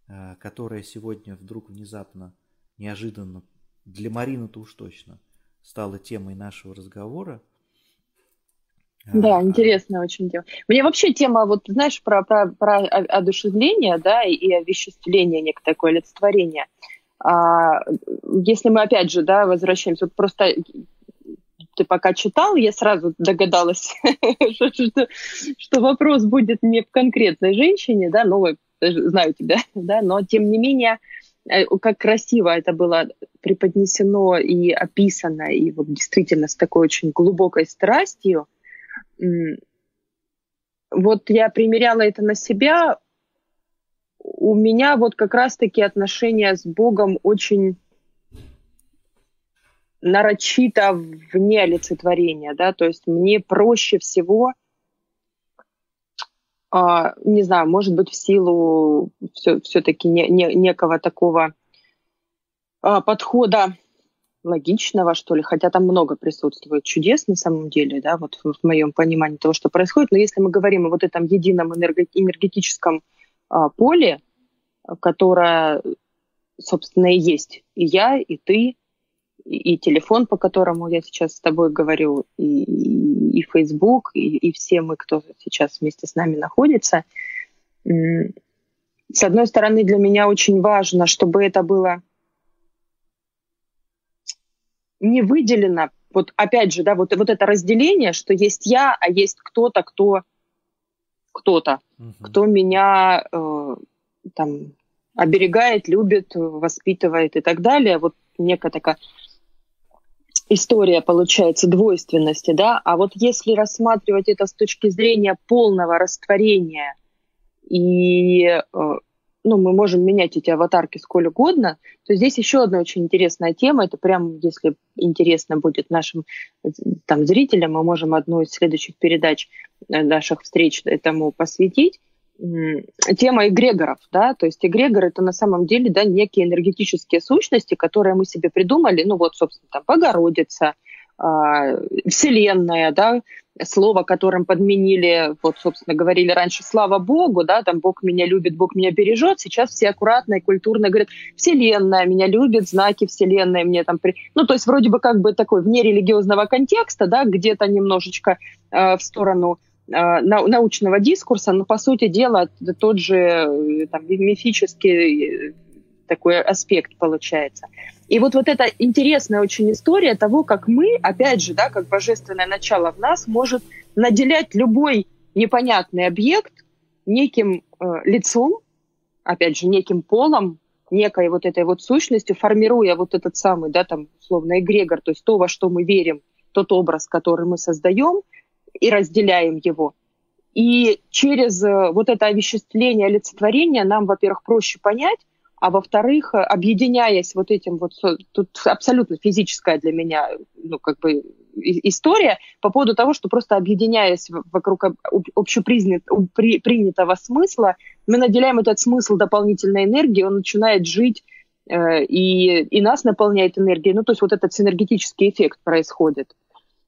э, которая сегодня вдруг внезапно, неожиданно, для Марины-то уж точно, стала темой нашего разговора. Да, а, интересная очень тема. Мне вообще тема, вот знаешь, про, про, про одушевление, да, и овеществление, некое такое олицетворение – если мы опять же, да, возвращаемся, вот просто ты пока читал, я сразу догадалась, что, что, что вопрос будет не в конкретной женщине, да, ну, знаю тебя, да, но тем не менее, э, как красиво это было преподнесено и описано, и вот действительно с такой очень глубокой страстью. Вот я примеряла это на себя, у меня вот как раз-таки отношения с Богом очень нарочито вне олицетворения, да, то есть мне проще всего, а, не знаю, может быть, в силу все, все-таки не, не, некого такого а, подхода логичного, что ли, хотя там много присутствует чудес на самом деле, да, вот в, в моем понимании того, что происходит, но если мы говорим о вот этом едином энергетическом поле, которое, собственно, и есть и я, и ты, и, и телефон, по которому я сейчас с тобой говорю, и, и, и Facebook, и, и все мы, кто сейчас вместе с нами находится. С одной стороны, для меня очень важно, чтобы это было не выделено, вот опять же, да, вот, вот это разделение, что есть я, а есть кто-то, кто кто-то, угу. кто меня э, там оберегает, любит, воспитывает и так далее. Вот некая такая история получается двойственности, да, а вот если рассматривать это с точки зрения полного растворения и э, ну, мы можем менять эти аватарки сколь угодно, то здесь еще одна очень интересная тема. Это прям, если интересно будет нашим там, зрителям, мы можем одну из следующих передач э, наших встреч этому посвятить. Тема эгрегоров, да, то есть эгрегор это на самом деле, да, некие энергетические сущности, которые мы себе придумали, ну вот, собственно, там, Богородица, Вселенная, да, слово, которым подменили, вот, собственно, говорили раньше, слава Богу, да, там Бог меня любит, Бог меня бережет, сейчас все аккуратно и культурно говорят, Вселенная меня любит, знаки Вселенной мне там... При... Ну, то есть вроде бы как бы такой вне религиозного контекста, да, где-то немножечко э, в сторону э, научного дискурса, но, по сути дела, тот же э, там, мифический э, такой аспект получается. И вот, вот эта интересная очень история того, как мы, опять же, да, как божественное начало в нас, может наделять любой непонятный объект неким э, лицом, опять же, неким полом, некой вот этой вот сущностью, формируя вот этот самый, да, там, условно, эгрегор, то есть то, во что мы верим, тот образ, который мы создаем и разделяем его. И через э, вот это овеществление, олицетворение нам, во-первых, проще понять, а во-вторых, объединяясь вот этим вот, тут абсолютно физическая для меня, ну, как бы история по поводу того, что просто объединяясь вокруг общепринятого смысла, мы наделяем этот смысл дополнительной энергией, он начинает жить э, и, и нас наполняет энергией. Ну, то есть вот этот синергетический эффект происходит.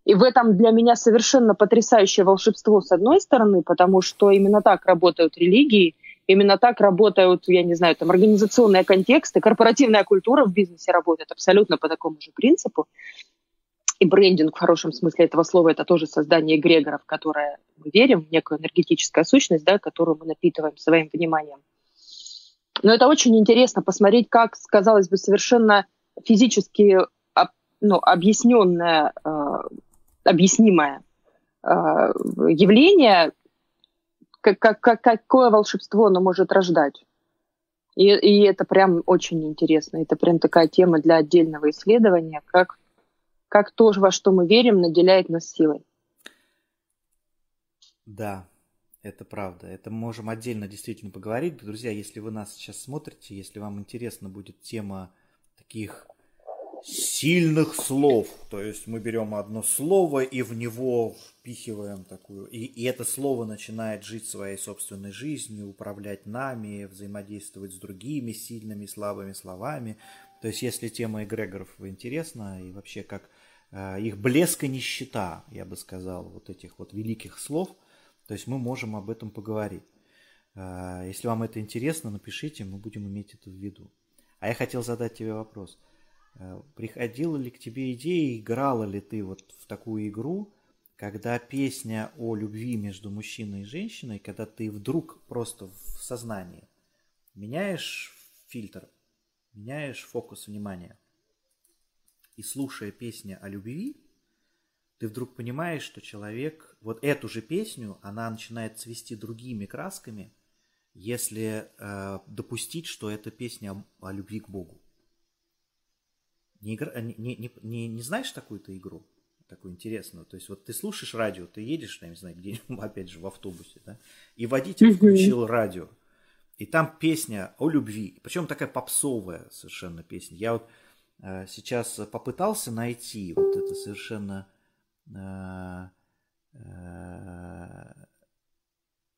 И в этом для меня совершенно потрясающее волшебство с одной стороны, потому что именно так работают религии, именно так работают, я не знаю, там организационные контексты, корпоративная культура в бизнесе работает абсолютно по такому же принципу. И брендинг в хорошем смысле этого слова это тоже создание эгрегоров, в которое мы верим, некую энергетическую сущность, да, которую мы напитываем своим вниманием. Но это очень интересно посмотреть, как, казалось бы, совершенно физически ну, объясненное э, объяснимое э, явление, как, как, какое волшебство оно может рождать. И, и это прям очень интересно. Это прям такая тема для отдельного исследования, как, как то, во что мы верим, наделяет нас силой. Да, это правда. Это мы можем отдельно действительно поговорить. Друзья, если вы нас сейчас смотрите, если вам интересна будет тема таких сильных слов. То есть мы берем одно слово и в него впихиваем такую. И, и это слово начинает жить своей собственной жизнью, управлять нами, взаимодействовать с другими сильными, слабыми словами. То есть если тема эгрегоров интересна и вообще как э, их блеск и нищета, я бы сказал, вот этих вот великих слов, то есть мы можем об этом поговорить. Э, если вам это интересно, напишите, мы будем иметь это в виду. А я хотел задать тебе вопрос – приходила ли к тебе идея, играла ли ты вот в такую игру, когда песня о любви между мужчиной и женщиной, когда ты вдруг просто в сознании меняешь фильтр, меняешь фокус внимания, и слушая песню о любви, ты вдруг понимаешь, что человек, вот эту же песню, она начинает цвести другими красками, если э, допустить, что это песня о, о любви к Богу. Не, игра, не, не, не, не знаешь такую-то игру? такую интересную. То есть вот ты слушаешь радио, ты едешь, я не знаю, где опять же в автобусе, да, и водитель включил радио, и там песня о любви, причем такая попсовая совершенно песня. Я вот э, сейчас попытался найти вот это совершенно э, э,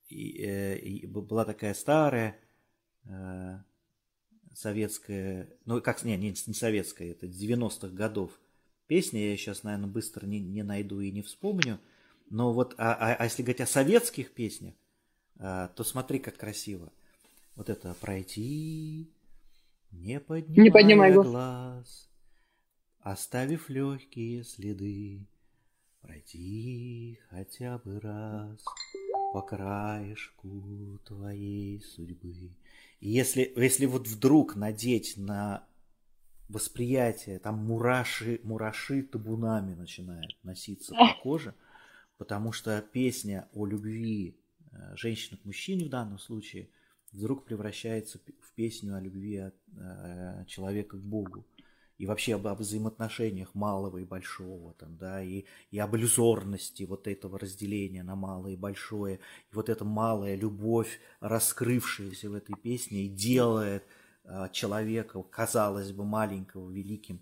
и, э, и была такая старая э, советская, ну как, не, не, не советская, это 90-х годов песня, я сейчас, наверное, быстро не, не найду и не вспомню, но вот, а, а, а если говорить о советских песнях, а, то смотри, как красиво. Вот это «Пройти, не поднимая, не поднимай глаз, глаз, оставив легкие следы, пройти хотя бы раз по краешку твоей судьбы». Если, если вот вдруг надеть на восприятие, там мураши, мураши табунами начинают носиться по коже, потому что песня о любви э, женщины к мужчине в данном случае вдруг превращается в песню о любви от э, человека к Богу и вообще об, об взаимоотношениях малого и большого, там, да, и, и об иллюзорности вот этого разделения на малое и большое, и вот эта малая любовь, раскрывшаяся в этой песне, и делает э, человека, казалось бы, маленького, великим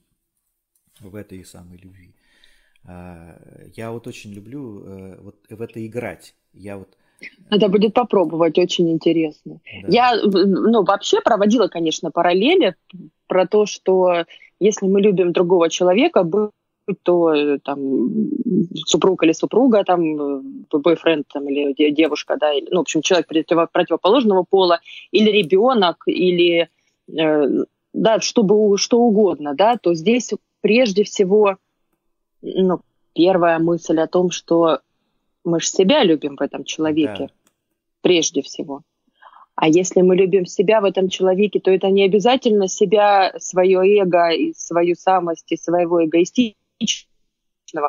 в этой самой любви. Э, я вот очень люблю э, вот в это играть. Я вот надо будет попробовать, очень интересно. Да. Я, ну, вообще проводила, конечно, параллели про то, что если мы любим другого человека, будь то э, там супруг или супруга, там э, бойфренд там, или девушка, да, или, ну, в общем, человек противоположного пола, или ребенок, или э, да, чтобы что угодно, да, то здесь прежде всего, ну, первая мысль о том, что мы же себя любим в этом человеке, да. прежде всего. А если мы любим себя в этом человеке, то это не обязательно себя, свое эго, и свою самость и своего эгоистичного,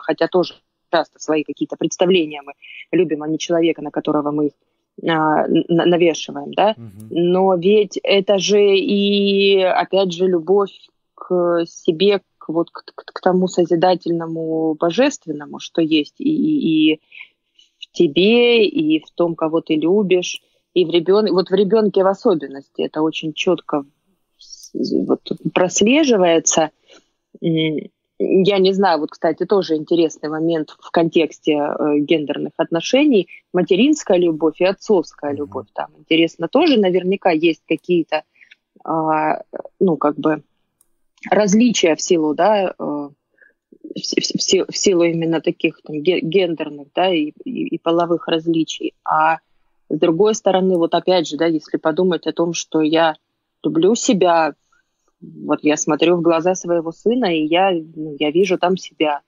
хотя тоже часто свои какие-то представления мы любим, а не человека, на которого мы а, навешиваем, да. Угу. Но ведь это же и, опять же, любовь к себе, к, вот к, к, к тому созидательному божественному, что есть и, и, и в тебе, и в том, кого ты любишь и в ребенке, вот в ребенке в особенности это очень четко вот прослеживается. я не знаю, вот, кстати, тоже интересный момент в контексте э, гендерных отношений. Материнская любовь и отцовская любовь. Там интересно тоже, наверняка есть какие-то, э, ну, как бы различия в силу, да, э, в, в, в силу именно таких там, гендерных, да, и, и, и половых различий. А с другой стороны, вот опять же, да, если подумать о том, что я люблю себя, вот я смотрю в глаза своего сына, и я, ну, я вижу там себя.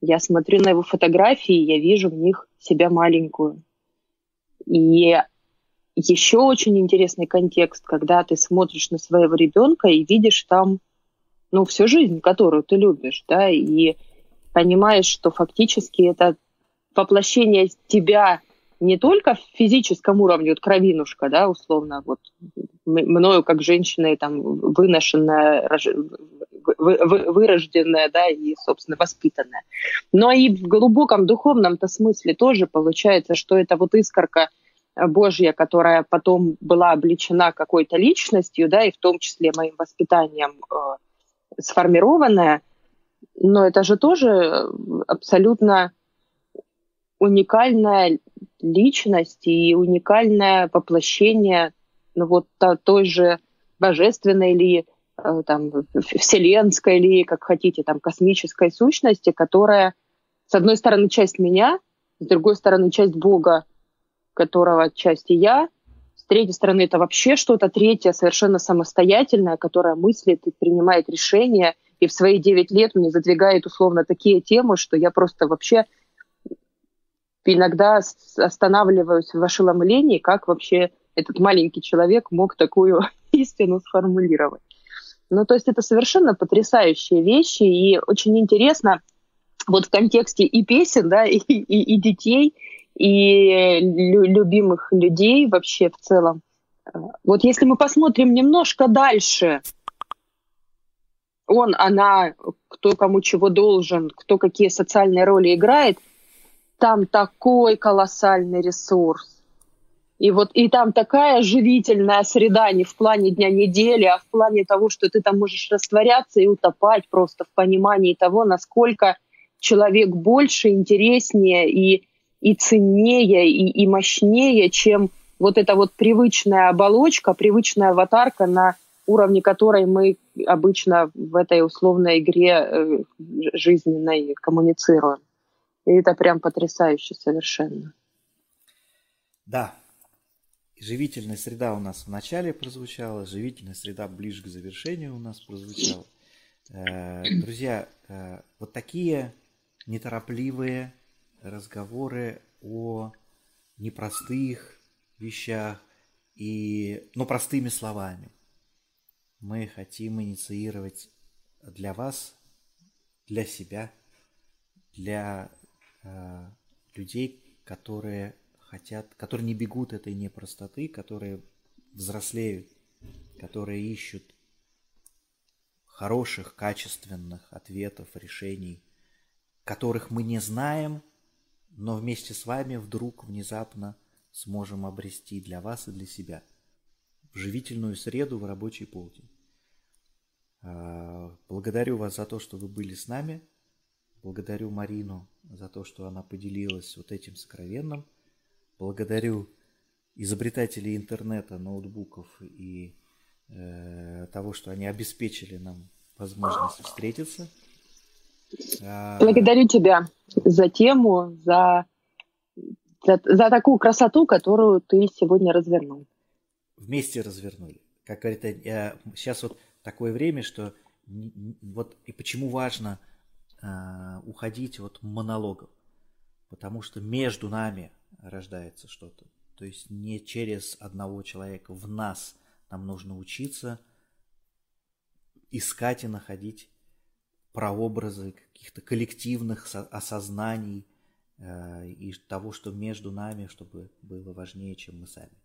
Я смотрю на его фотографии, я вижу в них себя маленькую. И еще очень интересный контекст, когда ты смотришь на своего ребенка и видишь там, ну, всю жизнь, которую ты любишь, да, и понимаешь, что фактически это воплощение тебя не только в физическом уровне, вот кровинушка, да, условно, вот мною как женщиной там выношенная, вырожденная, да, и, собственно, воспитанная. Но и в глубоком духовном-то смысле тоже получается, что это вот искорка Божья, которая потом была обличена какой-то личностью, да, и в том числе моим воспитанием э, сформированная, но это же тоже абсолютно уникальная личность и уникальное воплощение ну, вот той же божественной или э, там, вселенской или, как хотите, там, космической сущности, которая, с одной стороны, часть меня, с другой стороны, часть Бога, которого часть и я, с третьей стороны, это вообще что-то третье, совершенно самостоятельное, которое мыслит и принимает решения, и в свои девять лет мне задвигает условно такие темы, что я просто вообще иногда останавливаюсь в ошеломлении, как вообще этот маленький человек мог такую истину сформулировать. Ну, то есть это совершенно потрясающие вещи, и очень интересно вот в контексте и песен, да, и, и, и детей, и лю- любимых людей вообще в целом. Вот если мы посмотрим немножко дальше, он, она, кто кому чего должен, кто какие социальные роли играет, там такой колоссальный ресурс. И вот и там такая живительная среда не в плане дня недели, а в плане того, что ты там можешь растворяться и утопать просто в понимании того, насколько человек больше, интереснее и, и ценнее, и, и мощнее, чем вот эта вот привычная оболочка, привычная аватарка, на уровне которой мы обычно в этой условной игре э, жизненной коммуницируем. И это прям потрясающе совершенно. Да. Живительная среда у нас в начале прозвучала, живительная среда ближе к завершению у нас прозвучала. Э, друзья, э, вот такие неторопливые разговоры о непростых вещах и, но простыми словами. Мы хотим инициировать для вас, для себя, для людей, которые хотят, которые не бегут этой непростоты, которые взрослеют, которые ищут хороших, качественных ответов, решений, которых мы не знаем, но вместе с вами вдруг внезапно сможем обрести для вас и для себя в живительную среду в рабочий полдень. Э, благодарю вас за то, что вы были с нами. Благодарю Марину за то, что она поделилась вот этим сокровенным. Благодарю изобретателей интернета, ноутбуков и э, того, что они обеспечили нам возможность встретиться. А, Благодарю тебя за тему, за, за, за такую красоту, которую ты сегодня развернул. Вместе развернули. Как говорят, я, сейчас вот такое время, что вот и почему важно э, уходить от монологов, потому что между нами рождается что-то. То есть не через одного человека, в нас нам нужно учиться искать и находить прообразы каких-то коллективных осознаний э, и того, что между нами, чтобы было важнее, чем мы сами.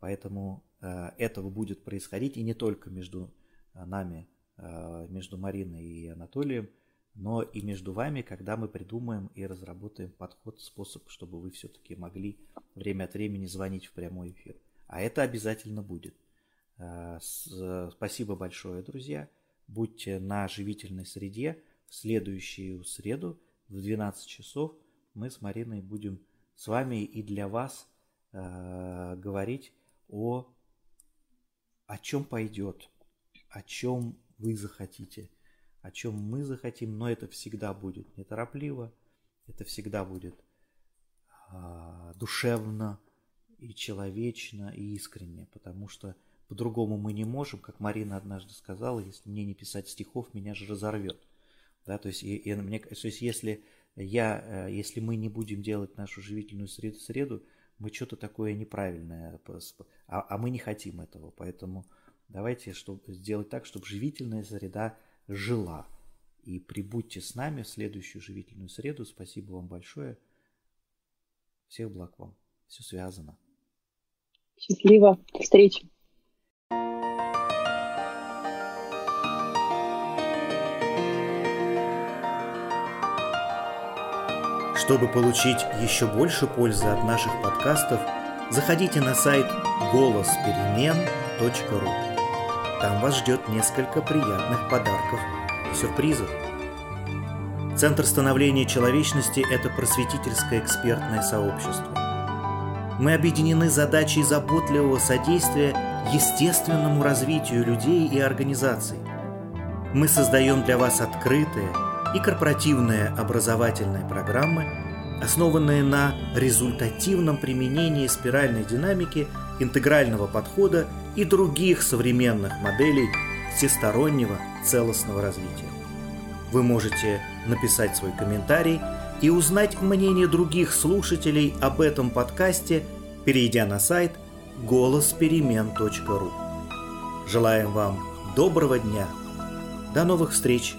Поэтому э, этого будет происходить и не только между нами, между Мариной и Анатолием, но и между вами, когда мы придумаем и разработаем подход, способ, чтобы вы все-таки могли время от времени звонить в прямой эфир. А это обязательно будет. Э, спасибо большое, друзья. Будьте на живительной среде. в следующую среду в 12 часов мы с Мариной будем с вами и для вас э, говорить о, о чем пойдет, о чем вы захотите, о чем мы захотим, но это всегда будет неторопливо, это всегда будет э, душевно и человечно и искренне, потому что по-другому мы не можем, как Марина однажды сказала, если мне не писать стихов, меня же разорвет. Да, то есть, и, и мне, то есть если я, э, если мы не будем делать нашу живительную среду, среду мы что-то такое неправильное, а, а мы не хотим этого. Поэтому давайте чтобы, сделать так, чтобы живительная среда жила. И прибудьте с нами в следующую живительную среду. Спасибо вам большое. Всех благ вам. Все связано. Счастливо. До встречи. Чтобы получить еще больше пользы от наших подкастов, заходите на сайт голосперемен.ру. Там вас ждет несколько приятных подарков и сюрпризов. Центр становления человечности – это просветительское экспертное сообщество. Мы объединены задачей заботливого содействия естественному развитию людей и организаций. Мы создаем для вас открытые – и корпоративные образовательные программы, основанные на результативном применении спиральной динамики, интегрального подхода и других современных моделей всестороннего целостного развития. Вы можете написать свой комментарий и узнать мнение других слушателей об этом подкасте, перейдя на сайт голосперемен.ру. Желаем вам доброго дня. До новых встреч!